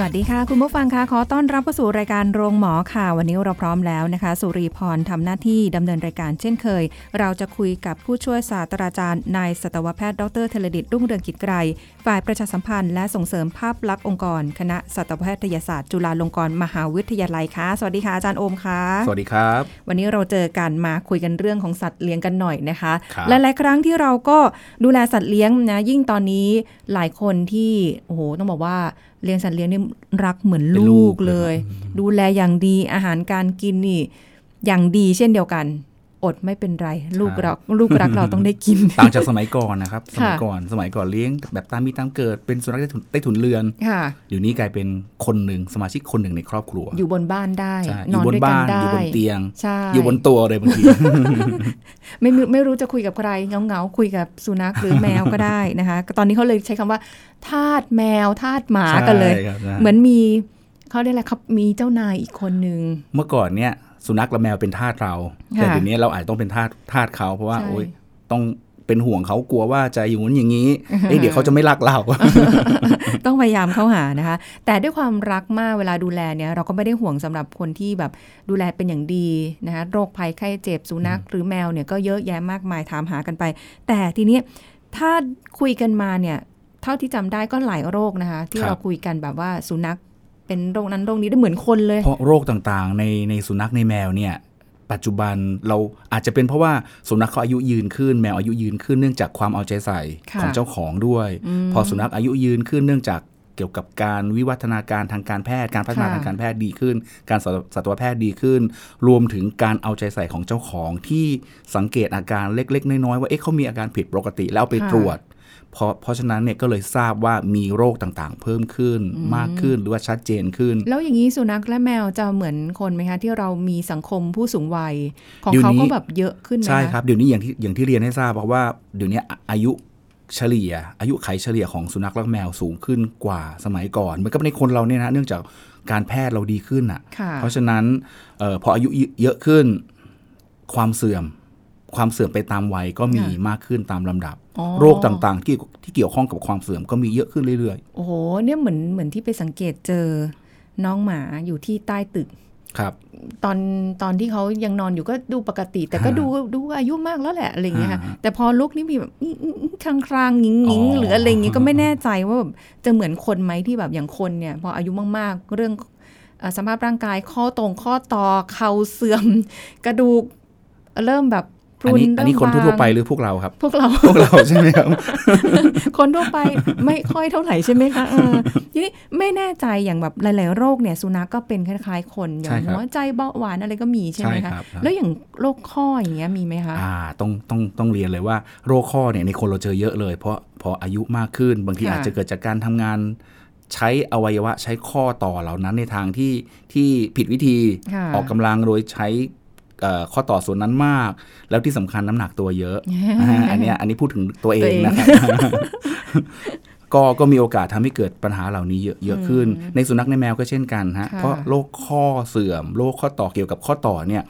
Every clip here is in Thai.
สวัสดีค่ะ คุณผู้ฟังคะขอต้อนรับเข้าสู่รายการโรงหมอค่ะ วันนี้เราพร้อมแล้วนะคะ สุรีพรทำหน้าที่ดำเนินรายการเช่นเคย เราจะคุยกับผู้ช่วยศาสตราจารย์นายสัตวแพทย์ดรเทเลดิตรุ่งเรืองกิจไกรฝ่ายประชาสัมพันธ์และส่งเสริมภาพลักษณ์องค์กร คณะสัตวแพทยศาสตร์ จุฬาลงกรณ์มหาวิทยาลัยค่ะสวัสดีค่ะอาจารย์โอมค่ะสวัสดีครับ วันนี้เราเจอกันมาคุยกันเรื่องของสัตว์เลี้ยงกันหน่อยนะคะครับหลายๆครั้งที่เราก็ดูแลสัตว์เลี้ยงนะยิ่งตอนนี้หลายคนที่โอ้โหต้องบอกว่าเลี้ยงสัตว์เลี้ยงนี่รักเหมือนเป็นลูกลูกเลยเลย ดูแลอย่างดีอาหารการกินนี่อย่างดีเช่นเดียวกัน อดไม่เป็นไรลูกรักลูกรักเราต้องได้กิน ต่างจากสมัยก่อนนะครับ สมัยค่ะก่อนสมัยก่อนเลี้ยง แบบตามมีตามเกิดเป็นสุนัขได้ถุนได้ถุนเรือนค่ะเดี๋ยวนี้กลายเป็นคนหนึ่งสมาชิกคนหนึ่งในครอบครัว อยู่บนบ้านได้ใช่นอนยู่บด้วยกันบ้านได้อยู่บนเตียงใช่อยู่บนตัวเลยบางทีไม่รู้ไม่รู้จะคุยกับใครเงาเงาๆคุยกับสุนัขหรือแมวก็ได้นะคะ ตอนนี้เขาเลยใช้คำว่าทาสแมวทาสหมากันเลยใช่ครับใช่เหมือนมีเขาเรียกอะไรครับมีเจ้านายอีกคนนึงเมื่อก่อนเนี่ย สุนัขและแมวเป็นทาสเราค่ะแต่เดี๋ยวนี้เราอาจต้องเป็นทาสทาสเขาเพราะว่าใช่โอ๊ยต้องเป็นห่วงเขากลัวว่าจะอย่างนู้นอย่างนี้เอ้ยเดี๋ยวเขาจะไม่รักเรา ต้องพยายามเข้าหานะคะ แต่ด้วยความรักมากเวลาดูแลเนี่ยเราก็ไม่ได้ห่วงสำหรับคนที่แบบดูแลเป็นอย่างดีนะคะโรคภัยไข้เจ็บสุนัขหรือแมวเนี่ยก็เยอะแยะมากมายถามหากันไป แต่ทีนี้ถ้าคุยกันมาเนี่ยเท่าที่จำได้ก็หลายโรคนะคะ ที่ครับเราคุยกันแบบว่าสุนัข เป็นโรคนั้นโรคนี้ได้เหมือนคนเลย เพราะโรคต่างๆ ในในสุนัขในแมวเนี่ยปัจจุบันเราอาจจะเป็นเพราะว่าสุนัขเขาอายุยืนขึ้น แมวอายุยืนขึ้นเนื่องจากความเอาใจใส่ค่ะของเจ้าของด้วย พอสุนัขอายุยืนขึ้นเนื่องจากเกี่ยวกับการวิวัฒนาการทางการแพทย์ การพัฒนาค่ะทางการแพทย์ดีขึ้น การสัตวสัตวแพทย์ดีขึ้น รวมถึงการเอาใจใส่ของเจ้าของที่สังเกตอาการเล็ก ๆ น้อยๆว่าเอ๊ะเขามีอาการผิดปกติแล้วเอาไปตรวจ เพราะเพราะฉะนั้นเนี่ยก็เลยทราบว่ามีโรคต่างๆ เพิ่มขึ้นมากขึ้นหรือว่าชัดเจนขึ้น แล้วอย่างนี้สุนัขและแมวจะเหมือนคนไหมคะที่เรามีสังคมผู้สูงวัย ของเดี๋ยวเขานี้ก็แบบเยอะขึ้นไหมะใช่ครับเดี๋ยวนี้อย่างที่อย่างที่เรียนให้ทราบเพราะว่าเดี๋ยวนี้อาอายุเฉลี่ย อายุไขเฉลี่ยของสุนัขและแมวสูงขึ้นกว่าสมัยก่อนเหมือนกับในคนเราเนี่ยนะเนื่องจากการแพทย์เราดีขึ้นอะค่ะเพราะฉะนั้นเออพออายุเยอะขึ้นความเสื่อม ความเสื่อมไปตามวัยก็มีค่ะมากขึ้นตามลำดับอ๋อโรคต่างๆที่ที่เกี่ยวข้องกับความเสื่อมก็มีเยอะขึ้นเรื่อยโอ้โหเนี่ยเหมือนเหมือนที่ไปสังเกตเจอน้องหมาอยู่ที่ใต้ตึกๆครับ ตอนตอนที่เขายังนอนอยู่ก็ดูปกติ แต่ก็ฮะดูดูอายุมากแล้วแหละอะไรอย่างเงี้ยค่ะอ่าแต่พอลุกนี่มีแบบอื้ออื้ออื้อคลางคลางๆงิงงิงอ๋อหรืออะไรอย่างเงี้ยก็ไม่แน่ใจว่าแบบจะเหมือนคนไหมที่แบบอย่างคนเนี่ย พออายุมากๆ เรื่องเอ่อสภาพร่างกายข้อตรงข้อต่อเข่าเสื่อม กระดูกเริ่มแบบ พรุอันนนี้อันนี้เริ่มคนบางทั่วๆไปหรือพวกเราครับ พวกเราพวกเราใช่ไหมครับ คนทั่วไปไม่ค่อยเท่าไหร่ใช่ไหมคะเออทีนี้ไม่แน่ใจอย่างแบบหลายๆโรคเนี่ยสุนัขก็เป็นคล้ายๆ คนอย่าใช่งครับหัวใจเบาหวานอะไรก็มีใช่ไหมใช่คะครับแล้วอย่างโรคข้ออย่างเงี้ยมีไหมคะอ่าต้องต้องต้องเรียนเลยว่าโรคข้อเนี่ยในคนเราเจอเยอะเลย เพราะพออายุมากขึ้น บางทีค่ะอาจจะเกิดจากการทำงานใช้อวัยวะใช้ข้อต่อเหล่านั้นในทางที่ที่ผิดวิธีค่ะออกกำลังโดยใช้เอ่อ ข้อต่อส่วนนั้นมาก แล้วที่สำคัญน้ำหนักตัวเยอะอ่าอันเนี้ยอันนี้พูดถึงตัวเอตัวงเองนะครับก็ก็มีโอกาสทำให้เกิดปัญหาเหล่านี้เยอะเยอะขึ้น ในสุนัขในแมวก็เช่นกันฮะค่ะเพราะโรคข้อเสื่อมโรคข้อต่อเกี่ยวกับข้อต่อเนี่ย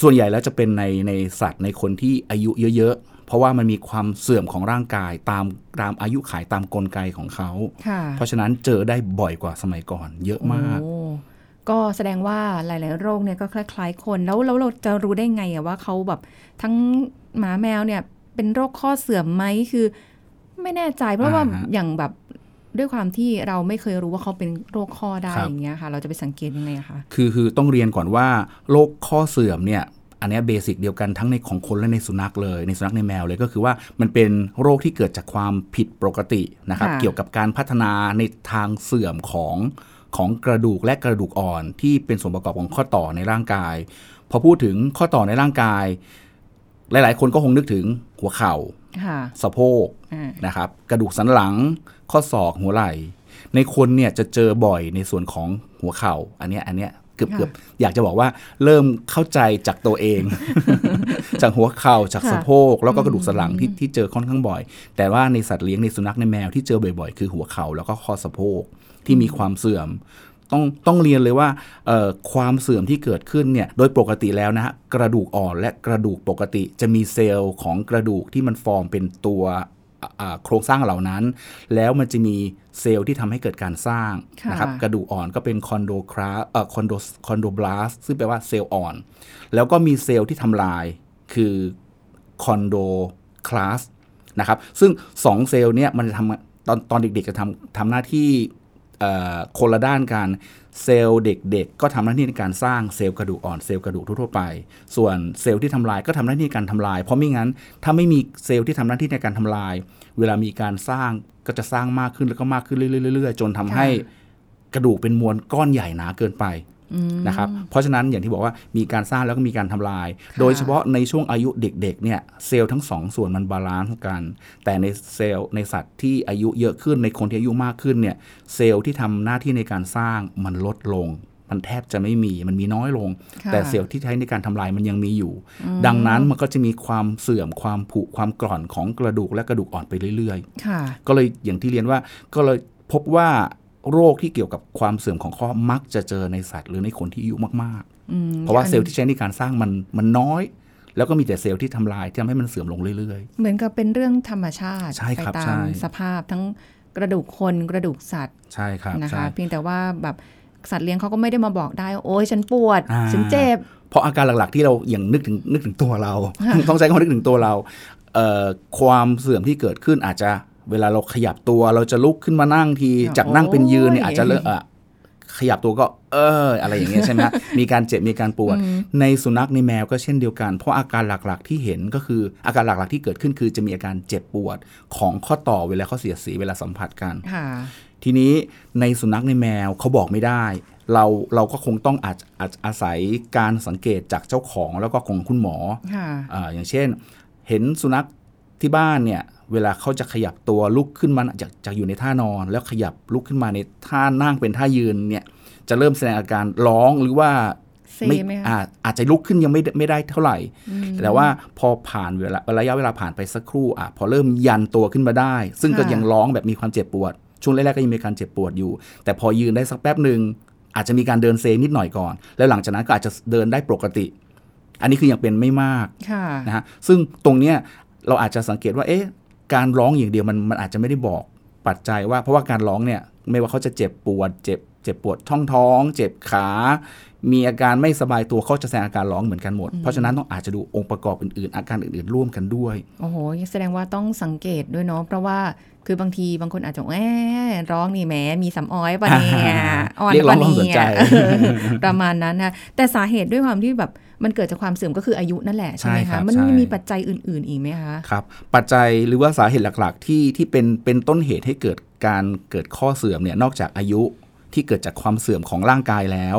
ส่วนใหญ่แล้วจะเป็นในในสัตว์ในคนที่อายุเยอะๆ เพราะว่ามันมีความเสื่อมของร่างกายตามตามอายุขายตามกลไกของเขาค่ะเพราะฉะนั้นเจอได้บ่อยกว่าสมัยก่อน เยอะมากโอ้ ก็แสดงว่าหลาย ๆ โรคเนี่ยก็คล้าย ๆ คน แล้วแล้วเราจะรู้ได้ไงอะว่าเขาแบบทั้งหมาแมวเนี่ยเป็นโรคข้อเสื่อมไหมคือ ไม่แน่ใจเพราะว่าอ่าฮะอย่างแบบด้วยความที่เราไม่เคยรู้ว่าเขาเป็นโรคข้อได้ครับอย่างเงี้ยค่ะ เราจะไปสังเกตยังไงอะคะคือคือต้องเรียนก่อนว่าโรคข้อเสื่อมเนี่ยอันเนี้ยเบสิกเดียวกันทั้งในของคนและในสุนัขเลยในสุนัขในแมวเลยก็คือว่ามันเป็นโรคที่เกิดจากความผิดปกตินะครับค่ะเกี่ยวกับการพัฒนาในทางเสื่อมของ ของกระดูกและกระดูกอ่อนที่เป็นส่วนประกอบของข้อต่อในร่างกาย พอพูดถึงข้อต่อในร่างกาย หลาย ๆ คนก็คงนึกถึงหัวเข่าค่ะสะโพกอ่านะครับกระดูกสันหลังข้อศอกหัวไหล่ในคนเนี่ยจะเจอบ่อยในส่วนของหัวเข่า อันเนี้ยอันเนี้ยเกือบค่ะเกือบอยากจะบอกว่าเริ่มเข้าใจจากตัวเอง จากหัวเข่าจากค่ะสะโพก แล้วก็กระดูกสันหลังที่ที่เจอค่อนข้างบ่อย แต่ว่าในสัตว์เลี้ยงในสุนัขในแมวที่เจอบ่อยๆ คือหัวเข่าแล้วก็ข้อสะโพก ที่มีความเสื่อม ต้องต้องเรียนเลยว่าเอ่อความเสื่อมที่เกิดขึ้นเนี่ยโดยปกติแล้วนะฮะกระดูกอ่อนและกระดูกปกติจะมีเซลล์ของกระดูกที่มันฟอร์มเป็นตัวอ่าอ่าโครงสร้างเหล่านั้น แล้วมันจะมีเซลล์ที่ทำให้เกิดการสร้างค่ะนะครับกระดูกอ่อนก็เป็น chondrocla เอ่อ chondro chondroblast ซึ่งแปลว่าเซลล์อ่อน แล้วก็มีเซลล์ที่ทำลายคือ chondroclast นะครับซึ่ง 2 เซลล์เนี่ยมันจะทำตอนตอนเด็กๆจะทำทำหน้าที่เอ่อ คนละด้านกันเซลล์เด็กๆ ก็ทำหน้าที่ในการสร้างเซลล์กระดูกอ่อนเซลล์กระดูกทั่วๆไป ส่วนเซลล์ที่ทำลายก็ทำหน้าที่ในการทำลาย เพราะไม่งั้นถ้าไม่มีเซลล์ที่ทำหน้าที่ในการทำลาย เวลามีการสร้างก็จะสร้างมากขึ้นแล้วก็มากขึ้นเรื่อยๆๆๆจนทำให้กระดูกเป็นมวลก้อนใหญ่หนาเกินไปอืม นะครับเพราะฉะนั้นอย่างที่บอกว่ามีการสร้างแล้วก็มีการทำลาย โดยเฉพาะในช่วงอายุเด็กๆเนี่ยเซลล์ทั้งสองส่วนมัน balance กัน แต่ในเซลล์ในสัตว์ที่อายุเยอะขึ้นในคนที่อายุมากขึ้นเนี่ยเซลล์ที่ทำหน้าที่ในการสร้างมันลดลง มันแทบจะไม่มีมันมีน้อยลงค่ะแต่เซลล์ที่ใช้ในการทำลายมันยังมีอยู่ ดังนั้นมันก็จะมีความเสื่อมความผุความกร่อนของกระดูกและกระดูกอ่อนไปเรื่อยๆค่ะก็เลยอย่างที่เรียนว่าก็เลยพบว่า โรคที่เกี่ยวกับความเสื่อมของข้อมักจะเจอในสัตว์หรือในคนที่อายุมากอืมๆเพราะว่าเซลล์ที่ใช้ในการสร้างมันมันน้อย แล้วก็มีแต่เซลล์ที่ทำลายที่ทำให้มันเสื่อมลงเรื่อยเหมือนกับเป็นเรื่องธรรมชาติใช่ครับไปตาใช่มสภาพทั้งกระดูกคนกระดูกสัตว์ๆใช่ครับนะคะใช่เพียงแต่ว่าแบบสัตว์เลี้ยงเขาก็ไม่ได้มาบอกได้ว่าโอ้ยฉันปวดอ่าฉันเจ็บเพราะอาการหลักๆ ที่เราอย่างนึกถึงนึกถึงตัวเราค่ะต้องใช้คำว่านึกถึงตัวเราเอ่อความเสื่อมที่เกิดขึ้นอาจจะ เวลาเราขยับตัวเราจะลุกขึ้นมานั่งที จากนั่งเป็นยืนเนี่ยอาจจะเริ่มเอ่อขยับตัวก็เอออะไรอย่างเงี้ยใช่ไหมมีการเจ็บมีการปวด ในสุนัขในแมวก็เช่นเดียวกัน เพราะอาการหลักๆที่เห็นก็คืออาการหลักๆที่เกิดขึ้นคือจะมีอาการเจ็บปวดของข้อต่อเวลาเขาเสียดสีเวลาสัมผัสกันค่ะทีนี้ในสุนัขในแมวเขาบอกไม่ได้ เราเราก็คงต้องอาจอาจอาศัยการสังเกตจากเจ้าของแล้วก็ของคุณหมอค่ะอาอย่างเช่น เห็นสุนัข ที่บ้านเนี่ยเวลาเขาจะขยับตัวลุกขึ้นมาจากจากอยู่ในท่านอน แล้วขยับลุกขึ้นมาในท่านั่งเป็นท่ายืนเนี่ยจะเริ่มแสดงอาการร้องหรือว่าเซไหมคะอาอาจจะลุกขึ้นยังไม่ได้ไม่ได้เท่าไหร่ แต่ว่าพอผ่านเวลาระยะเวลาผ่านไปสักครู่อะพอเริ่มยันตัวขึ้นมาได้ ซึ่งก็ค่ะยังร้องแบบมีความเจ็บปวด ช่วงแรกๆก็ยังมีการเจ็บปวดอยู่ แต่พอยืนได้สักแป๊บหนึ่งอาจจะมีการเดินเซนิดหน่อยก่อน แล้วหลังจากนั้นก็อาจจะเดินได้ปกติ อันนี้คือยังเป็นไม่มากค่ะนะฮะซึ่งตรงเนี้ย เราอาจจะสังเกตว่าเอ๊ะการร้องอย่างเดียวมันมันอาจจะไม่ได้บอกปัจจัยว่าเพราะว่าการร้องเนี่ยไม่ว่าเขาจะเจ็บปวดเจ็บเจ็บปวดท้องท้อง เจ็บขา มีอาการไม่สบายตัวเขาจะแสดงอาการร้องเหมือนกันหมด เพราะฉะนั้นต้องอาจจะดูองค์ประกอบอื่นๆ อาการอื่นๆ ร่วมกันด้วย โอ้โห แสดงว่าต้องสังเกตด้วยเนาะเพราะว่าคือบางทีบางคนอาจจะแหมร้องนี่แหมมีสำอ้อยปะเนี่ยอ่อนเรียกร้ปะองความสนเนี่ใจยประมาณนั้นนะแต่สาเหตุด้วยความที่แบบ มันเกิดจากความเสื่อมก็คืออายุนั่นแหละใช่ไหมใช่ครัคะบมันใช่มีปัจจัยอื่น ๆ อีกไหมคะครับปัจจัยหรือว่าสาเหตุหลักๆ ที่ที่เป็นเป็นต้นเหตุให้เกิดการเกิดข้อเสื่อมเนี่ยนอกจากอายุที่เกิดจากความเสื่อมของร่างกายแล้ว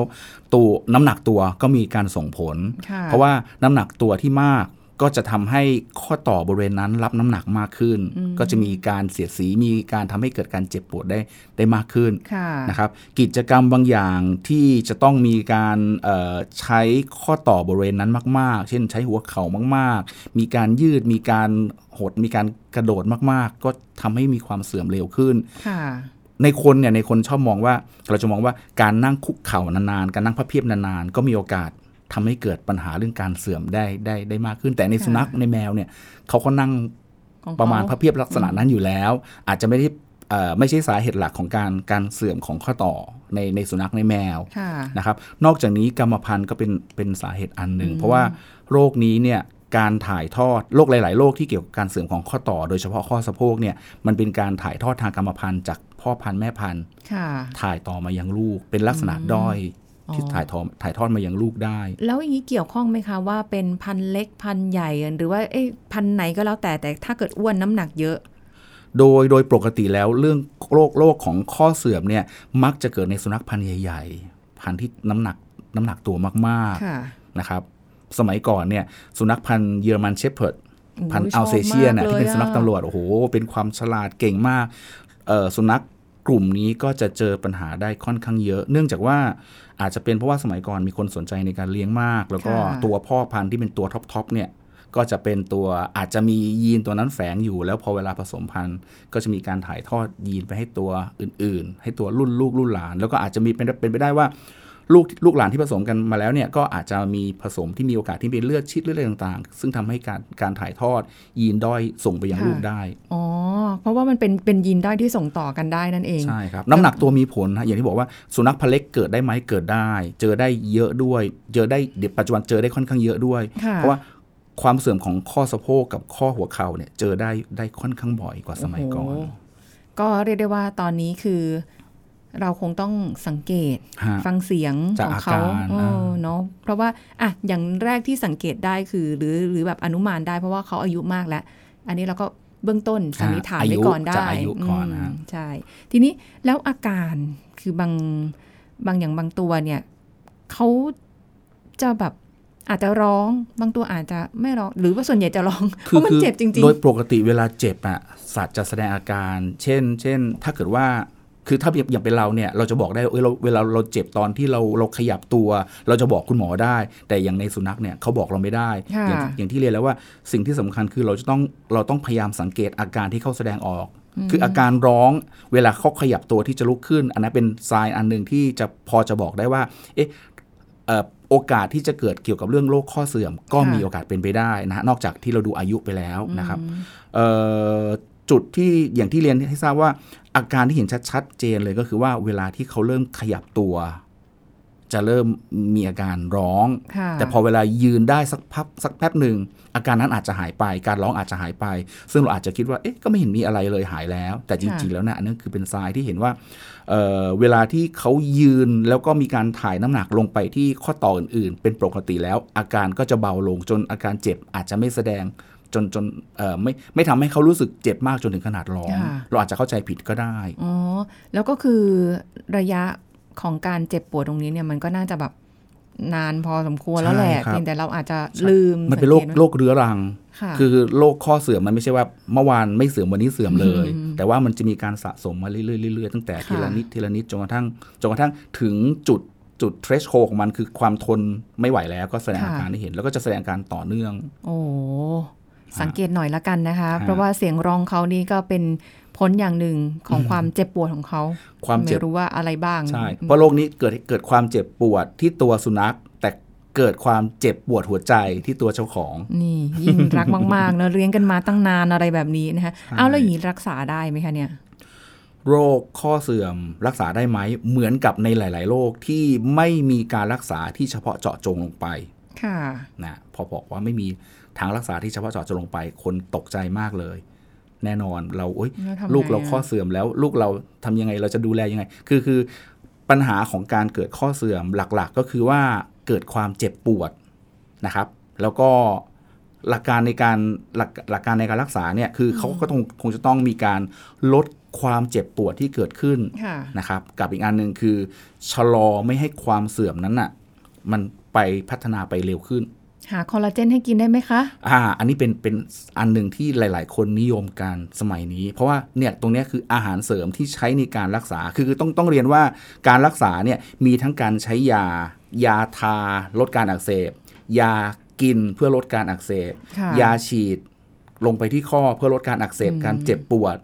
ตัวน้ำหนักตัวก็มีการส่งผลค่ะเพราะว่าน้ำหนักตัวที่มาก ก็จะทำให้ข้อต่อบริเวณนั้นรับน้ำหนักมากขึ้น ก็จะมีการเสียดสีมีการทำให้เกิดการเจ็บปวดได้ได้มากขึ้นค่ะนะครับกิจกรรมบางอย่างที่จะต้องมีการเอ่อใช้ข้อต่อบริเวณนั้นมาก ๆ เช่นใช้หัวเข่ามาก ๆ มีการยืดมีการหดมีการกระโดดมาก ๆ ก็ทำให้มีความเสื่อมเร็วขึ้นค่ะในคนเนี่ยในคนชอบมองว่าเราจะมองว่าการนั่งคุกเข่านานๆ การนั่งพับเพียบนานๆ ก็มีโอกาส ทำให้เกิดปัญหาเรื่องการเสื่อมได้ได้ได้มากขึ้น แต่ในค่ะสุนัขในแมวเนี่ยเขาก็นั่งของเขประมาณพับเพียบลักษณะนั้นอยู่แล้ว อาจจะไม่ได้เอ่อไม่ใช่สาเหตุหลักของการการเสื่อมของข้อต่อในในสุนัขในแมวค่ะนะครับ นอกจากนี้กรรมพันธุ์ก็เป็นเป็นสาเหตุอันหนึ่ง เพราะว่าโรคนี้เนี่ยการถ่ายทอดโรคหลาย ๆ โรคที่เกี่ยวกับการเสื่อมของข้อต่อ โดยเฉพาะข้อสะโพกเนี่ยมันเป็นการถ่ายทอดทางกรรมพันธุ์จากพ่อพันธุ์แม่พันธุ์ค่ะถ่ายต่อมายังลูกเป็นลักษณะด้อย ที่อ๋อถ่ายทอดถ่ายทอดมายังลูกได้ แล้วอย่างนี้เกี่ยวข้องไหมคะว่าเป็นพันธุ์เล็กพันธุ์ใหญ่หรือว่าเอ๊ะพันธุ์ไหนก็แล้วแต่แต่ถ้าเกิดอ้วนน้ำหนักเยอะ โดยโดยปกติแล้วเรื่องโรคโรคของข้อเสื่อมเนี่ยมักจะเกิดในสุนัขพันธุ์ใหญ่ ๆ พันธุ์ที่น้ำหนักน้ำหนักตัวมากค่ะๆนะครับ สมัยก่อนเนี่ยสุนัขพันธุ์ German Shepherdพันธุ์โอ้ยอัลเซเชียนชอบมากที่เป็นเลยอะสุนัขตำรวจโอ้โหเป็นความฉลาดเก่งมากเอ่อสุนัขกลุ่มนี้ก็จะเจอปัญหาได้ค่อนข้างเยอะ เนื่องจากว่า อาจจะเป็นเพราะว่าสมัยก่อนมีคนสนใจในการเลี้ยงมาก แล้วก็ค่ะตัวพ่อพันธุ์ที่เป็นตัว top top เนี่ยก็จะเป็นตัวอาจจะมียีนตัวนั้นแฝงอยู่ แล้วพอเวลาผสมพันธุ์ ก็จะมีการถ่ายทอดยีนไปให้ตัวอื่น ๆ ให้ตัวรุ่นลูกรุ่นหลาน แล้วก็อาจจะมีเป็นเป็นไปได้ว่า ลูกลูกหลานที่ผสมกันมาแล้วเนี่ยก็อาจจะมีผสมที่มีโอกาสที่เป็นเลือดชิดเลือดอะไรต่างๆ ซึ่งทำให้การการถ่ายทอดยีนด้อยส่งไปยังค่ะลูกได้ อ๋อ เพราะว่ามันเป็นเป็นยีนด้อยที่ส่งต่อกันได้นั่นเอง ใช่ครับ น้ำหนักตัวมีผลนะอย่างที่บอกว่าสุนัขพันธุ์เล็กเกิดได้ไหมเกิดได้ เจอได้เยอะด้วย เจอได้เดี๋ยวปัจจุบันเจอได้ค่อนข้างเยอะด้วยค่ะเพราะว่าความเสื่อมของข้อสะโพกกับข้อหัวเข่าเนี่ยเจอได้ได้ค่อนข้างบ่อยกว่าสมัยก่อนโโหก็เรียกได้ว่าตอนนี้คือ เราคงต้องสังเกตฮะฟังเสียงจากของอาเขาการเอออ่าเนาะเพราะว่าอะอย่างแรกที่สังเกตได้คือหรือหรือแบบอนุมานได้เพราะว่าเขาอายุมากแล้ว อันนี้เราก็เบื้องต้นสันนิษฐานไว้ก่อนได้จากอายุก่อนมนะใช่ ทีนี้แล้วอาการคือบางบางอย่างบางตัวเนี่ยเขาจะแบบอาจจะร้องบางตัวอาจจะไม่ร้อง หรือว่าส่วนใหญ่จะร้องเพคือราะมันคือเจ็บจริงโดยปกติเวลาเจ็บอะสัตว์จะแสดงอาการ เช่น เช่น ถ้าเกิดว่า คือถ้าอย่างเป็นเราเนี่ยเราจะบอกได้ว่าเอ้ยเราเวลาเราเจ็บตอนที่เราเราขยับตัว เราจะบอกคุณหมอได้ แต่อย่างในสุนัขเนี่ยเขาบอกเราไม่ได้ค่ะอย่างที่อย่างที่เรียนแล้วว่าสิ่งที่สำคัญคือเราจะต้องเราต้องพยายามสังเกตอาการที่เขาแสดงออก คืออาการร้องเวลาเขาขยับตัวที่จะลุกขึ้น อันนั้นเป็นทรายอันหนึ่งที่จะพอจะบอกได้ว่า เอ๊ะเอ่อโอกาสที่จะเกิดเกี่ยวกับเรื่องโรคข้อเสื่อม ก็ค่ะมีโอกาสเป็นไปได้นะฮะนอกจากที่เราดูอายุไปแล้วนะครับเอ่อ จุดที่อย่างที่เรียนให้ทราบว่าอาการที่เห็นชัดๆเจนเลยก็คือว่าเวลาที่เขาเริ่มขยับตัว จะเริ่มมีอาการร้องค่ะแต่พอเวลายืนได้สักพักสักแป๊บหนึ่งอาการนั้นอาจจะหายไป การร้องอาจจะหายไป ซึ่งเราอาจจะคิดว่าเอ๊ะก็ไม่เห็นมีอะไรเลยหายแล้ว แต่จริง ๆ แล้วนะอันนั้นคือเป็นทรายที่เห็นว่าเอ่อเวลาที่เขายืนแล้วก็มีการถ่ายน้ำหนักลงไปที่ข้อต่ออื่น ๆ เป็นปกติแล้ว อาการก็จะเบาลงจนอาการเจ็บอาจจะไม่แสดง จนจนเอ่อไม่ไม่ทำให้เขารู้สึกเจ็บมากจนถึงขนาดร้องค่ะเราอาจจะเข้าใจผิดก็ได้อ๋อแล้วก็คือระยะของการเจ็บปวดตรงนี้เนี่ยมันก็น่าจะแบบนานพอสมควรแล้วแหละใช่ครับเพียงแต่เราอาจจะลืมมันเป็นโรคสังกตว่าโรคเรื้อรังค่ะคือโรคข้อเสื่อมมันไม่ใช่ว่าเมื่อวานไม่เสื่อมวันนี้เสื่อมเลยอืมแต่ว่ามันจะมีการสะสมมาเรื่อยๆเรื่อยๆตั้งแต่ค่ะทีละนิดทีละนิดจนกระทั่งจนกระทั่งถึงจุดจุดเทรชโคของมันคือความทนไม่ไหวแล้วก็แสดงอาการให้เห็น แล้วก็จะแสดงอาการต่อเนื่อง โอ้ สังเกตหน่อยละกันนะคะฮะเพราะว่าเสียงร้องเขานี่ก็เป็นผลอย่างหนึ่งของความเจ็บปวดของเขา ความเจ็บไม่รู้ว่าอะไรบ้าง ใช่ เพราะโรคนี้เกิดเกิดความเจ็บปวดที่ตัวสุนัข แต่เกิดความเจ็บปวดหัวใจที่ตัวเจ้าของ นี่ยิ่งรักมากๆเนอะเลี้ยงกันมาตั้งนานอะไรแบบนี้นะคะเอาแล้วอย่างนี้รักษาได้ไหมคะเนี่ยโรคข้อเสื่อมรักษาได้ไหมเหมือนกับในหลาย ๆ โรคที่ไม่มีการรักษาที่เฉพาะเจาะจงลงไป ค่ะนะพอบอกว่าไม่มี ทางรักษาที่เฉพาะเจาะจงลงไปคนตกใจมากเลย แน่นอนเราโอ๊ยแล้วทำไงลูกเราอะข้อเสื่อมแล้ว ลูกเราทำยังไงเราจะดูแลยังไง คือคือปัญหาของการเกิดข้อเสื่อมหลักๆ ก็คือว่าเกิดความเจ็บปวดนะครับ แล้วก็หลักการในการหลักหลักการในการรักษาเนี่ยคือเขาก็ต้องคงจะต้องมีการลดความเจ็บปวดที่เกิดขึ้นค่ะนะครับ กับอีกอันหนึ่งคือชะลอไม่ให้ความเสื่อมนั้นน่ะมันไปพัฒนาไปเร็วขึ้น หาคอลลาเจนให้กินได้ไหมคะอ่าอันนี้เป็นเป็นอันหนึ่งที่หลาย ๆ คนนิยมกันสมัยนี้ เพราะว่าเนี่ยตรงเนี้ยคืออาหารเสริมที่ใช้ในการรักษาคือคือต้องต้องเรียนว่าการรักษาเนี่ยมีทั้งการใช้ยา ยาทา ลดการอักเสบ ยากินเพื่อลดการอักเสบค่ะยาฉีดลงไปที่ข้อเพื่อลดการอักเสบการเจ็บปวด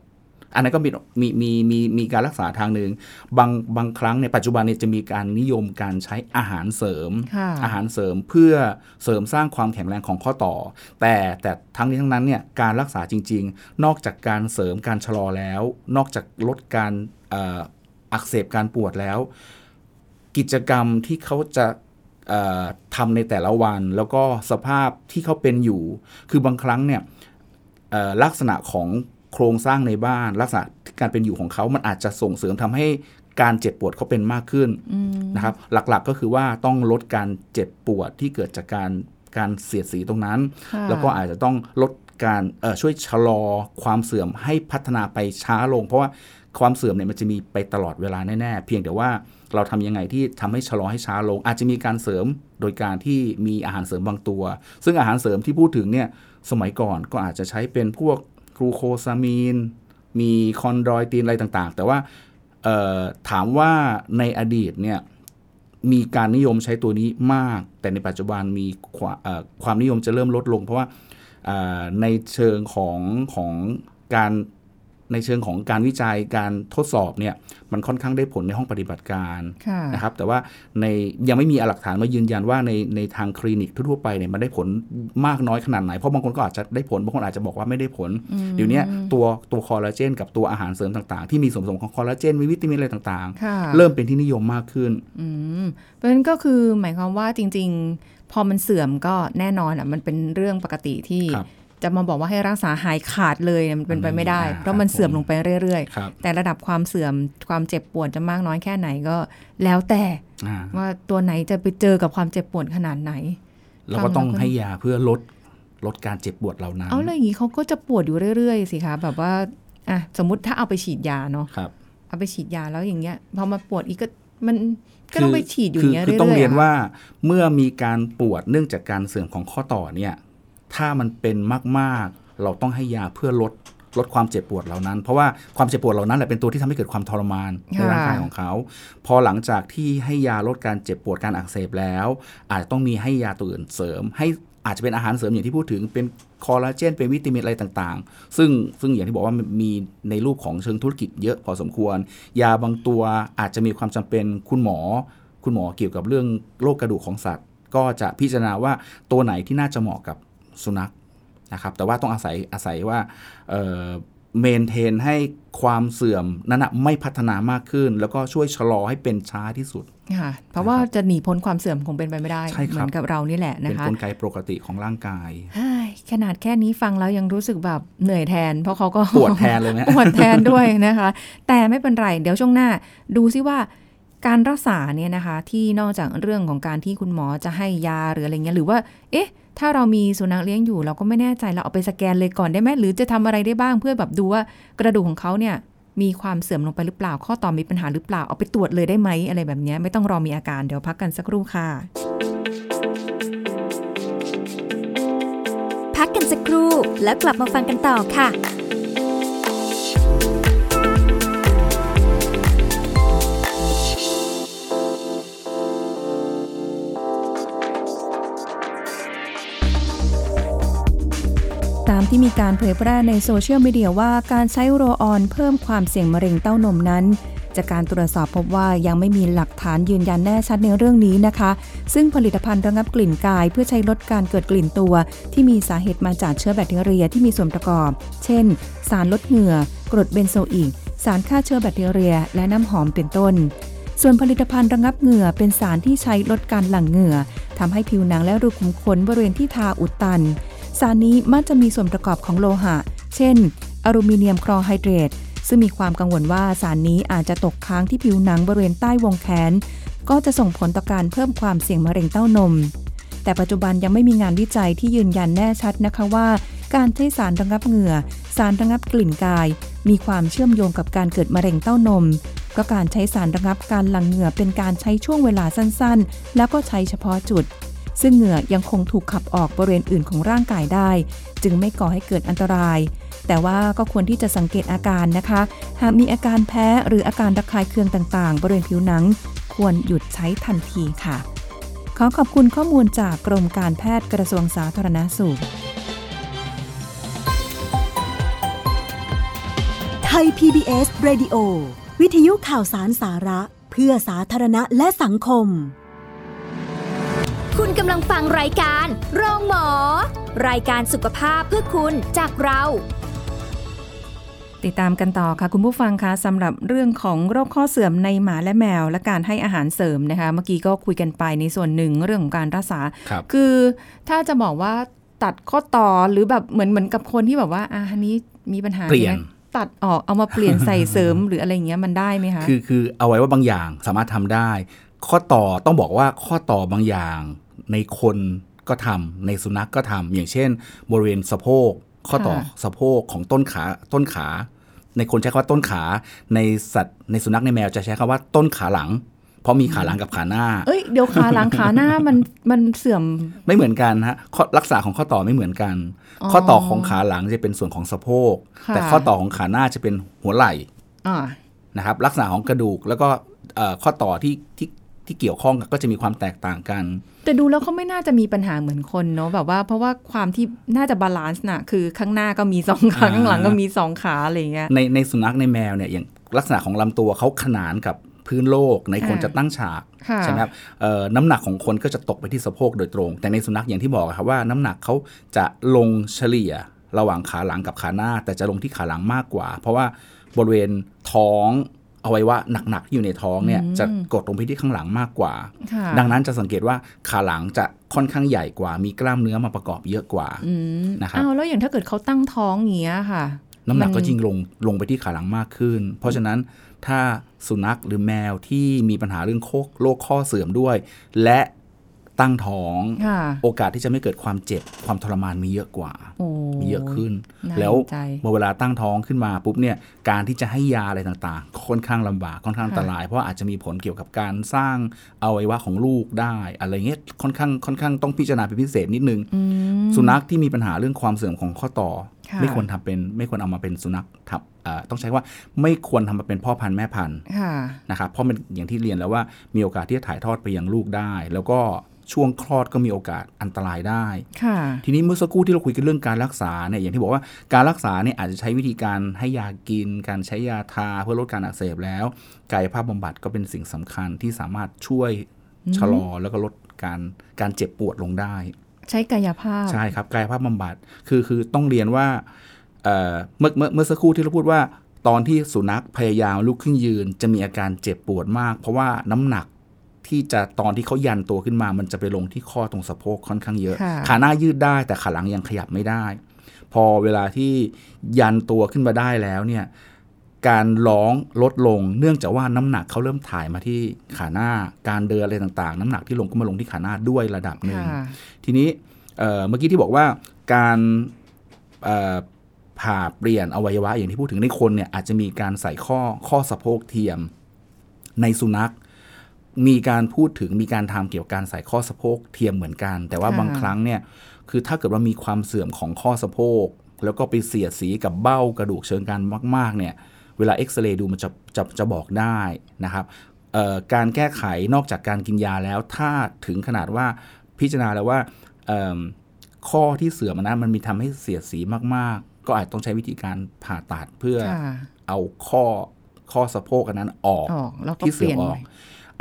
อันนั้นก็มีมีมีมีมีการรักษาทางหนึ่งบางบางครั้งในปัจจุบันเนี่ยจะมีการนิยมการใช้อาหารเสริมค่ะอาหารเสริมเพื่อเสริมสร้างความแข็งแรงของข้อต่อ แต่แต่ทั้งนี้ทั้งนั้นเนี่ยการรักษาจริง ๆ นอกจากการเสริมการชะลอแล้ว นอกจากลดการเอ่ออักเสบการปวดแล้ว กิจกรรมที่เขาจะเอ่อทำในแต่ละวัน แล้วก็สภาพที่เขาเป็นอยู่ คือบางครั้งเนี่ยเอ่อลักษณะของ โครงสร้างในบ้านลักษณะการเป็นอยู่ของเขา มันอาจจะส่งเสริมทำให้การเจ็บปวดเขาเป็นมากขึ้นนะครับ หลักๆก็คือว่าต้องลดการเจ็บปวดที่เกิดจากการการเสียดสีตรงนั้นค่ะแล้วก็อาจจะต้องลดการเอ่อช่วยชะลอความเสื่อมให้พัฒนาไปช้าลง เพราะว่าความเสื่อมเนี่ยมันจะมีไปตลอดเวลาแน่ๆ เพียงแต่ว่าเราทำยังไงที่ทำให้ชะลอให้ช้าลง อาจจะมีการเสริมโดยการที่มีอาหารเสริมบางตัว ซึ่งอาหารเสริมที่พูดถึงเนี่ยสมัยก่อนก็อาจจะใช้เป็นพวก รูโคซามีน มีคอนดรอยตีนอะไรต่างๆ แต่ว่าถามว่าในอดีตเนี่ยมีการนิยมใช้ตัวนี้มาก แต่ในปัจจุบันมีความความนิยมจะเริ่มลดลง เพราะว่าในเชิงของของการ ในเชิงของการวิจัยการทดสอบเนี่ยมันค่อนข้างได้ผลในห้องปฏิบัติการค่ะนะครับแต่ว่าในยังไม่มีหลักฐานมายืนยันว่าในในทางคลินิกทั่วๆไปเนี่ยมันได้ผลมากน้อยขนาดไหน เพราะบางคนก็อาจจะได้ผลบางคนอาจจะบอกว่าไม่ได้ผล เดี๋ยวเนี้ยตัวตัวคอลลาเจนกับตัวอาหารเสริมต่างๆ ที่มีส่วนผสมของคอลลาเจนมีวิตามินอะไรต่างค่ะๆเริ่มเป็นที่นิยมมากขึ้นอืมเพราะฉะนั้นก็คือหมายความว่าจริง ๆ พอมันเสื่อมก็แน่นอนอะมันเป็นเรื่องปกติที่ครับ จะมาบอกว่าให้รักษาหายขาดเลยเนี่ยมันเป็นไปไม่ได้อ่าเพราะมันครับเสื่อมลงไปเรื่อยครับๆแต่ระดับความเสื่อมความเจ็บปวดจะมากน้อยแค่ไหนก็ แล้วแต่อ่าว่าตัวไหนจะไปเจอกับความเจ็บปวดขนาดไหน เราก็ต้องฟังแล้วก็ให้ยาเพื่อลดลดการเจ็บปวดเหล่านั้นเอาเลยอย่างนี้เขาก็จะปวดอยู่เรื่อยๆสิคะแบบว่าอะสมมติถ้าเอาไปฉีดยาเนาะครับเอาไปฉีดยาแล้วอย่างเงี้ยพอมาปวดอีกก็มันก็ต้องไปฉีดอยู่อคืย่างเงี้ยคือเรื่อยๆต้องเรียนอะว่าเมื่อมีการปวดเนื่องจากการเสื่อมของข้อต่อเนี่ย ถ้ามันเป็นมากๆ เราต้องให้ยาเพื่อลดลดความเจ็บปวดเหล่านั้น เพราะว่าความเจ็บปวดเหล่านั้นแหละเป็นตัวที่ทำให้เกิดความทรมานในร่างกายของเขา พอหลังจากที่ให้ยาลดการเจ็บปวดการอักเสบแล้ว อาจจะต้องมีให้ยาตัวอื่นเสริม ให้อาจจะเป็นอาหารเสริมอย่างที่พูดถึงเป็นคอลลาเจนเป็นวิตามินอะไรต่างๆ ซึ่งซึ่งอย่างที่บอกว่ามีในรูปของเชิงธุรกิจเยอะพอสมควร ยาบางตัวอาจจะมีความจำเป็นคุณหมอ คุณหมอเกี่ยวกับเรื่องโรคกระดูกของสัตว์ ก็จะพิจารณาว่าตัวไหนที่น่าจะเหมาะกับ สุนัขนะครับแต่ว่าต้องอาศัยอาศัยว่าเมนเทนให้ความเสื่อมนั้นนะไม่พัฒนามากขึ้น แล้วก็ช่วยชะลอให้เป็นช้าที่สุดค่ะเพราะว่าจะหนีพ้นความเสื่อมคงเป็นไปไม่ได้ใช่ครับเหมือนกับเรานี่แหละนะเป็นคะกลไกปกติของร่างกายเฮ้ยขนาดแค่นี้ฟังแล้วยังรู้สึกแบบเหนื่อยแทน เพราะเขาก็ปวดแทนเลยไหมปวดแทนด้วยนะคะ แต่ไม่เป็นไร เดี๋ยวช่วงหน้า ดูซิว่า การรักษาเนี่ยนะคะที่นอกจากเรื่องของการที่คุณหมอจะให้ยาหรืออะไรเงี้ยหรือว่า เอ๊ะ ถ้าเรามีสุนัขเลี้ยงอยู่ เราก็ไม่แน่ใจเราเอาไปสแกนเลยก่อนได้ไหมหรือจะทำอะไรได้บ้างเพื่อแบบดูว่ากระดูกของเขาเนี่ยมีความเสื่อมลงไปหรือเปล่า ข้อต่อมีปัญหาหรือเปล่าเอาไปตรวจเลยได้ไหมอะไรแบบนี้ไม่ต้องรอมีอาการเดี๋ยวพักกันสักครู่ค่ะ พักกันสักครู่แล้วกลับมาฟังกันต่อค่ะามที่มีการเผยแพร่ในโซเชียลมีเดียว่าการใช้โรออนเพิ่มความเสี่ยงมะเร็งเต้านมนั้น จากการตรวจสอบพบว่ายังไม่มีหลักฐานยืนยันแน่ชัดในเรื่องนี้นะคะ ซึ่งผลิตภัณฑ์ระงับกลิ่นกาย เพื่อใช้ลดการเกิดกลิ่นตัว ที่มีสาเหตุมาจากเชื้อแบคทีเรียที่มีส่วนประกอบ เช่น สารลดเหงื่อ กรดเบนโซอิก สารฆ่าเชื้อแบคทีเรีย และน้ำหอมเป็นต้นส่วนผลิตภัณฑ์ระงับเหงื่อเป็นสารที่ใช้ลดการหลั่งเหงื่อทำให้ผิวหนังและรูขุมขนบริเวณที่ทาอุดตัน สารนี้มักจะมีส่วนประกอบของโลหะ เช่น อลูมิเนียมคลอโรไฮเดรต ซึ่งมีความกังวลว่าสารนี้อาจจะตกค้างที่ผิวหนังบริเวณใต้วงแขน ก็จะส่งผลต่อการเพิ่มความเสี่ยงมะเร็งเต้านม แต่ปัจจุบันยังไม่มีงานวิจัยที่ยืนยันแน่ชัดนะคะว่า การใช้สารระงับเหงื่อ สารระงับกลิ่นกาย มีความเชื่อมโยงกับการเกิดมะเร็งเต้านมเพราะการใช้สารระงับการหลั่งเหงื่อเป็นการใช้ช่วงเวลาสั้นๆ แล้วก็ใช้เฉพาะจุด ซึ่งเหงื่อยังคงถูกขับออกบริเวณอื่นของร่างกายได้ จึงไม่ก่อให้เกิดอันตราย แต่ว่าก็ควรที่จะสังเกตอาการนะคะ หากมีอาการแพ้หรืออาการระคายเคืองต่างๆ บริเวณผิวหนัง ควรหยุดใช้ทันทีค่ะ ขอขอบคุณข้อมูลจากกรมการแพทย์กระทรวงสาธารณสุข ไทย PBS Radio วิทยุข่าวสารสาระ เพื่อสาธารณะและสังคม คุณกำลังฟังรายการโรงหมอ รายการสุขภาพเพื่อคุณจากเรา ติดตามกันต่อค่ะ คุณผู้ฟังคะสำหรับเรื่องของโรคข้อเสื่อมในหมาและแมว และการให้อาหารเสริมนะคะ เมื่อกี้ก็คุยกันไปในส่วนหนึ่งเรื่องของการรักษาครับ คือถ้าจะบอกว่าตัดข้อต่อหรือแบบเหมือนเหมือนกับคนที่แบบว่าอะอันนี้มีปัญหาเปลี่ยนใช่ไหมตัดออกเอามาเปลี่ยนใส่เสริมหรืออะไรอย่างเงี้ยมันได้ไหมคะ คือคือเอาไว้ว่าบางอย่างสามารถทำได้ ข้อต่อต้องบอกว่าข้อต่อบางอย่าง ในคนก็ทำในสุนัขกก็ทำอย่างเช่น บริเวณสะโพกข้อต่อค่ะสะโพกของต้นขาต้นขา ในคนใช้คำว่าต้นขาในสัตว์ในสุนัขในแมวจะใช้คำว่าต้นขาหลัง เพราะมีขาหลังกับขาหน้า เอ้ยเดี๋ยวขาหลังขาหน้ามันมันเสื่อมไม่เหมือนกันฮะข้อลักษณะของข้อต่อไม่เหมือนกันอ๋อข้อต่อของขาหลังจะเป็นส่วนของสะโพกค่ะแต่ข้อต่อของขาหน้าจะเป็นหัวไหล่อ่านะครับลักษณะของกระดูกแล้วก็เอ่อข้อต่อที่ที่ ที่เกี่ยวข้องก็จะมีความแตกต่างกัน แต่ดูแล้วเขาไม่น่าจะมีปัญหาเหมือนคนเนาะแบบว่าเพราะว่าความที่น่าจะ balance น่ะคือข้างหน้าก็มีสองขาอ่าข้างหลังก็มีสองขาอะไรอย่างเงี้ยในในสุนัขในแมวเนี่ยอย่างลักษณะของลำตัวเขาขนานกับพื้นโลกในคนอ่าจะตั้งฉากค่ะใช่ไหมครับเอ่อน้ำหนักของคนก็จะตกไปที่สะโพกโดยตรง แต่ในสุนัขอย่างที่บอกอะครับว่าน้ำหนักเขาจะลงเฉลี่ยระหว่างขาหลังกับขาหน้า แต่จะลงที่ขาหลังมากกว่า เพราะว่าบริเวณท้อง อวัยวะหนักๆที่อยู่ในท้องเนี่ยจะกดลงไปที่ข้างหลังมากกว่าค่ะดังนั้นจะสังเกตว่าขาหลังจะค่อนข้างใหญ่กว่า มีกล้ามเนื้อมาประกอบเยอะกว่าอืมนะครับอ้าวแล้วอย่างถ้าเกิดเขาตั้งท้องอย่างเงี้ยค่ะ น้ำหนักมันก็ยิ่งลงลงไปที่ขาหลังมากขึ้น เพราะฉะนั้นถ้าสุนัขหรือแมวที่มีปัญหาเรื่องโคโรคข้อเสื่อมด้วย และ ตั้งท้องค่ะโอกาสที่จะไม่เกิดความเจ็บความทรมานมีเยอะกว่าโอ้มีเยอะขึ้นน่าแล้วเห็นใจเมื่อเวลาตั้งท้องขึ้นมาปุ๊บเนี่ยการที่จะให้ยาอะไรต่างๆ ค่อนข้างลำบากค่อนข้างอันตราย เพราะว่าอาจจะมีผลเกี่ยวกับการสร้างอวัยวะของลูกได้ อะไรเงี้ยค่อนข้างค่อนข้างต้องพิจารณาเป็นพิเศษนิดนึงอืมสุนัขที่มีปัญหาเรื่องความเสื่อมของข้อต่อค่ะ ไม่ควรทำเป็นไม่ควรเอามาเป็นสุนัขทับเอ่อต้องใช้ว่าไม่ควรทำมาเป็นพ่อพันธุ์แม่พันธุ์ค่ะนะครับเพราะมันอย่างที่เรียนแล้วว่ามีโอกาสที่จะถ่ายทอดไปยังลูกได้ แล้วก็ช่วงคลอดก็มีโอกาสอันตรายได้ค่ะทีนี้เมื่อสักครู่ที่เราคุยกันเรื่องการรักษาเนี่ยอย่างที่บอกว่าการรักษาเนี่ยอาจจะใช้วิธีการให้ยากิน การใช้ยาทาเพื่อลดการอักเสบแล้ว กายภาพบำบัดก็เป็นสิ่งสำคัญที่สามารถช่วยชะลอแล้วก็ลดการการเจ็บปวดลงได้ ใช้กายภาพ ใช่ครับกายภาพบำบัดคือคือต้องเรียนว่าเอ่อเมื่อเมื่อเมื่อสักครู่ที่เราพูดว่า ตอนที่สุนัขพยายามลุกขึ้นยืน จะมีอาการเจ็บปวดมาก เพราะว่าน้ำหนักที่จะตอนที่เขายันตัวขึ้นมา มันจะไปลงที่ข้อตรงสะโพกค่อนข้างเยอะค่ะขาหน้ายืดได้แต่ขาหลังยังขยับไม่ได้ พอเวลาที่ยันตัวขึ้นมาได้แล้วเนี่ย การร้องลดลง เนื่องจากว่าน้ำหนักเขาเริ่มถ่ายมาที่ขาหน้า การเดินอะไรต่างๆ น้ำหนักที่ลงก็มาลงที่ขาหน้าด้วยระดับหนึ่งค่ะทีนี้เอ่อเมื่อกี้ที่บอกว่าการเอ่อผ่าเปลี่ยนอวัยวะอย่างที่พูดถึงในคนเนี่ยอาจจะมีการใส่ข้อข้อสะโพกเทียมในสุนัข มีการพูดถึงมีการทำเกี่ยวกับการใส่ข้อสะโพกเทียมเหมือนกัน แต่ว่าค่ะบางครั้งเนี่ยคือถ้าเกิดว่ามีความเสื่อมของข้อสะโพก แล้วก็ไปเสียดสีกับเบ้ากระดูกเชิงกรานมาก ๆ เนี่ย เวลาเอ็กซเรย์ดูมันจะจะจะบอกได้นะครับเอ่อการแก้ไขนอกจากการกินยาแล้ว ถ้าถึงขนาดว่าพิจารณาแล้วว่าเอิ่มข้อที่เสื่อมอันนั้นมันมีทำให้เสียดสีมาก ๆ ก็อาจต้องใช้วิธีการผ่าตัดเพื่อค่ะเอาข้อข้อสะโพกอันนั้นออกออกแล้วก็ที่เปเสื่อลี่ยมนอใหอกม่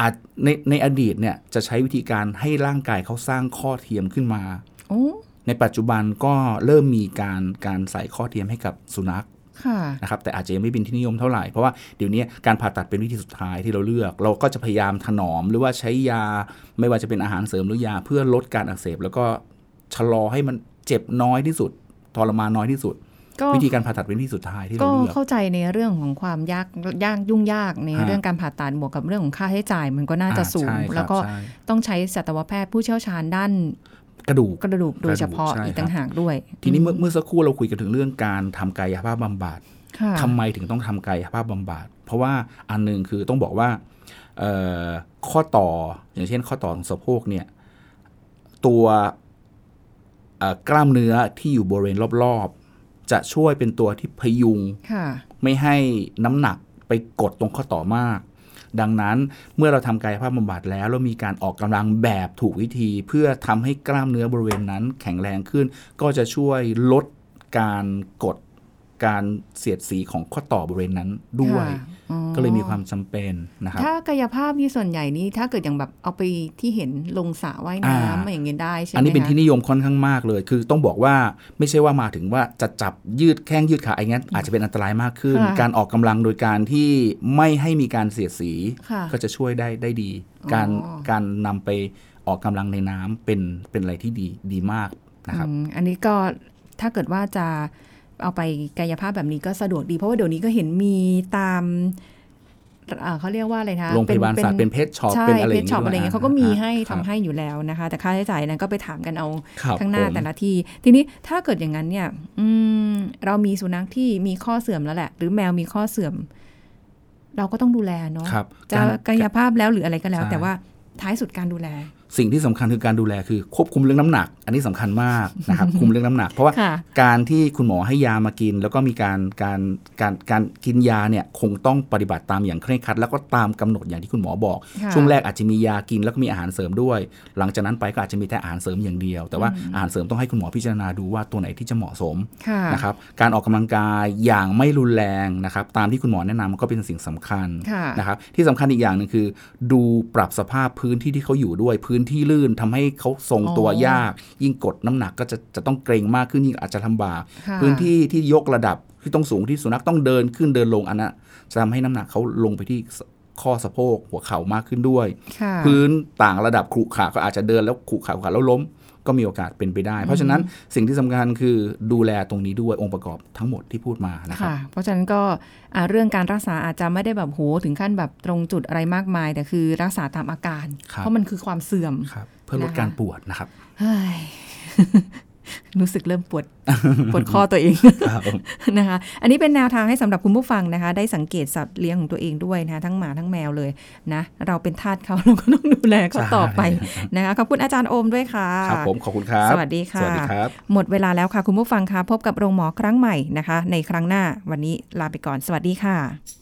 อาจในในอดีตเนี่ยจะใช้วิธีการให้ร่างกายเขาสร้างข้อเทียมขึ้นมาโอ้ในปัจจุบันก็เริ่มมีการการใส่ข้อเทียมให้กับสุนัขค่ะ นะครับแต่อาจจะยังไม่เป็นที่นิยมเท่าไหร่เพราะว่าเดี๋ยวนี้การผ่าตัดเป็นวิธีสุดท้ายที่เราเลือก เราก็จะพยายามถนอมหรือว่าใช้ยาไม่ว่าจะเป็นอาหารเสริมหรือยา เพื่อลดการอักเสบ แล้วก็ชะลอให้มันเจ็บน้อยที่สุดทรมานน้อยที่สุดก็วิธีการผ่าตัดเป็นวิธีสุดท้ายที่ก็เราเลือกเข้าใจในเรื่องของความยากยากยุ่งยากในฮะเรื่องการผ่าตัดบวกกับเรื่องของค่าใช้จ่าย มันก็น่าจะอ่าสูงใช่ครับแล้วก็ใช่ต้องใช้สัตวแพทย์ผู้เชี่ยวชาญด้าน กระดูกกระดูกโดยเฉพาะกระดูกใช่อีกต่างหากด้วย ทีนี้เมื่อเมื่อสักครู่เราคุยกันถึงเรื่องการทำกายภาพบำบัดค่ะทำไมถึงต้องทำกายภาพบำบัดเพราะว่าอันหนึงคือต้องบอกว่าเอ่อข้อต่ออย่างเช่น ข้อต่อของสะโพกเนี่ยตัวเอ่อกล้ามเนื้อที่อยู่บริเวณรอบๆ จะช่วยเป็นตัวที่พยุงค่ะไม่ให้น้ำหนักไปกดตรงข้อต่อมาก ดังนั้นเมื่อเราทำกายภาพบำบัดแล้วเรามีการออกกำลังแบบถูกวิธี เพื่อทำให้กล้ามเนื้อบริเวณนั้นแข็งแรงขึ้น ก็จะช่วยลดการกด การเสียดสีของข้อต่อบริเวณนั้นด้วยค่ะอ๋อก็เลยมีความจำเป็นนะครับถ้ากายภาพนี่ส่วนใหญ่นี่ถ้าเกิดอย่างแบบเอาไปที่เห็นลงสระว่ายอ่าน้ำอะไรอย่างเงี้ยได้ใช่ไหมอันนี้เป็นคะที่นิยมค่อนข้างมากเลย คือต้องบอกว่าไม่ใช่ว่ามาถึงว่าจะจับยืดแข้งยืดขาไอ้งั้นอาจจะเป็นอันตรายมากขึ้นค่ะการออกกำลังโดยการที่ไม่ให้มีการเสียดสีค่ะก็จะช่วยได้ได้ดีอ๋อการการนำไปออกกำลังในน้ำเป็นเป็นอะไรที่ดีดีมากนะครับอืมอันนี้ก็ถ้าเกิดว่าจะ เอาไปกายภาพแบบนี้ก็สะดวกดี เพราะว่าเดี๋ยวนี้ก็เห็นมีตามเอ่อเขาเรียกว่าอะไรนะโรงพยาบาลสัตว์เป็น pet shop ใช่เป็นอะไรเพอย่าง shop นี้อะไรเงี้ยเขาก็มีให้ทำครับให้อยู่แล้วนะคะ แต่ค่าใช้จ่ายนั้นก็ไปถามกันเอาครับข้างหน้าผมแต่ละที่ ทีนี้ถ้าเกิดอย่างนั้นเนี่ย อืมเรามีสุนัขที่มีข้อเสื่อมแล้วแหละ หรือแมวมีข้อเสื่อม เราก็ต้องดูแลเนาะครับจะการกายภาพแล้วหรืออะไรก็แล้วใช่แต่ว่าท้ายสุดการดูแล สิ่งที่สำคัญคือการดูแลคือควบคุมเรื่องน้ำหนัก อันนี้สำคัญมากนะครับคุมเรื่องน้ำหนัก เพราะว่าค่ะการที่คุณหมอให้ยามากิน แล้วก็มีการการการการกินยาเนี่ยคงต้องปฏิบัติตามอย่างเคร่งครัด แล้วก็ตามกำหนดอย่างที่คุณหมอบอกค่ะช่วงแรกอาจจะมียากินแล้วก็มีอาหารเสริมด้วย หลังจากนั้นไปก็อาจจะมีแต่อาหารเสริมอย่างเดียว แต่ว่าอาหารเสริมต้องให้คุณหมอพิจารณาดูว่าตัวไหนที่จะเหมาะสมค่ะนะครับการออกกำลังกายอย่างไม่รุนแรงนะครับตามที่คุณหมอแนะนำก็เป็นสิ่งสำคัญค่ะนะครับที่สำคัญอีกอย่างหนึ่งคือ ดูปรับสภาพพื้นที่ที่เขาอยู่ด้วยพื้นที่ลื่นทำให้เขาทรงตัวอ๋อยาก ยิ่งกดน้ำหนักก็จะจะต้องเกรงมากขึ้นยิ่งอาจจะลำบากค่ะพื้นที่ที่ยกระดับที่ต้องสูงที่สุนัขต้องเดินขึ้นเดินลงอันนั้นจะทำให้น้ำหนักเขาลงไปที่ข้อสะโพกหัวเข่ามากขึ้นด้วยค่ะพื้นต่างระดับขรุขระก็อาจจะเดินแล้วขรุขระขรุขระแล้วล้ม ก็มีโอกาสเป็นไปได้ เพราะฉะนั้นสิ่งที่สำคัญคือดูแลตรงนี้ด้วยองค์ประกอบทั้งหมดที่พูดมานะครับค่ะเพราะฉะนั้นก็อ่าเรื่องการรักษาอาจจะไม่ได้แบบโหถึงขั้นแบบตรงจุดอะไรมากมาย แต่คือรักษาตามอาการครับเพราะมันคือความเสื่อมครับเพื่อลดนะคะการปวดนะครับเฮ้ย รู้สึกเริ่มปวดปวดข้อตัวเองครับนะคะ อันนี้เป็นแนวทางให้สำหรับคุณผู้ฟังนะคะ ได้สังเกตสัตว์เลี้ยงของตัวเองด้วยนะคะทั้งหมาทั้งแมวเลยนะเราเป็นทาสเขาเราก็ต้องดูแลเขาต่อไปนะคะขอบคุณอาจารย์โอมด้วยค่ะครับผมขอบคุณครับ สวัสดีค่ะสวัสดีครับ หมดเวลาแล้วค่ะคุณผู้ฟังคะพบกับโรงหมอครั้งใหม่นะคะ ในครั้งหน้าวันนี้ลาไปก่อน สวัสดีค่ะ